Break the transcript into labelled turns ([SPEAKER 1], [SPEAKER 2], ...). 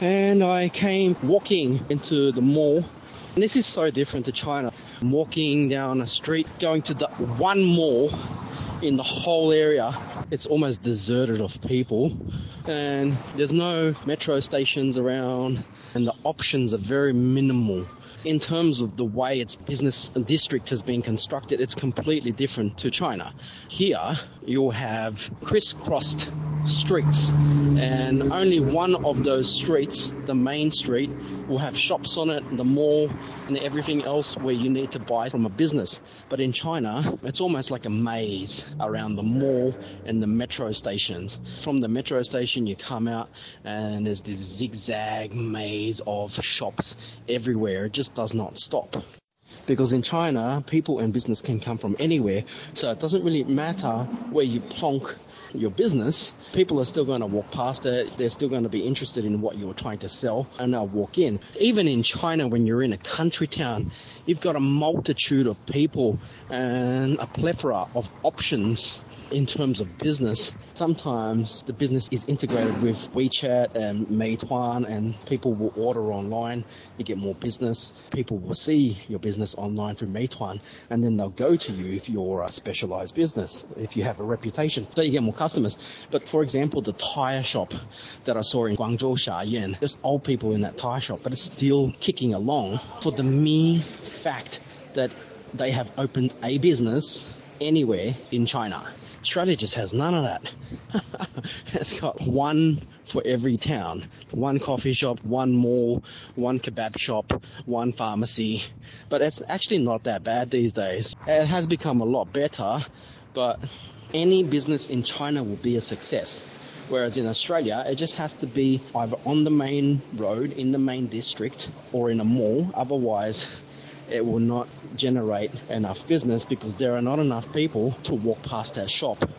[SPEAKER 1] and I came walking into the mall. And this is so different to China. I'm walking down a street, going to the one mall in the whole area. It's almost deserted of people, and there's no metro stations around, and the options are very minimal. In terms of the way its business district has been constructed, it's completely different to China. Here, you'll have crisscrossed streets, and only one of those streets, the main street, will have shops on it, the mall, and everything else where you need to buy from a business. But in China, it's almost like a maze around the mall and the metro stations. From the metro station, you come out, and there's this zigzag maze of shops everywhere. It just does not stop. Because in China, people and business can come from anywhere, so it doesn't really matter where you plonk your business, people are still going to walk past it. They're still going to be interested in what you're trying to sell and they'll walk in. Even in China, when you're in a country town, you've got a multitude of people and a plethora of options in terms of business. Sometimes the business is integrated with WeChat and Meituan and people will order online. You get more business. People will see your business online through Meituan and then they'll go to you if you're a specialized business, if you have a reputation. So you get more customers. But for example, the tire shop that I saw in Guangzhou, Xiayan, there's old people in that tire shop, but it's still kicking along for the mere fact that they have opened a business anywhere in China. Australia just has none of that. it's got one for every town. One coffee shop, one mall, one kebab shop, one pharmacy. But it's actually not that bad these days. It has become a lot better, but any business in China will be a success. Whereas in Australia, it just has to be either on the main road, in the main district, or in a mall. Otherwise, it will not generate enough business because there are not enough people to walk past that shop.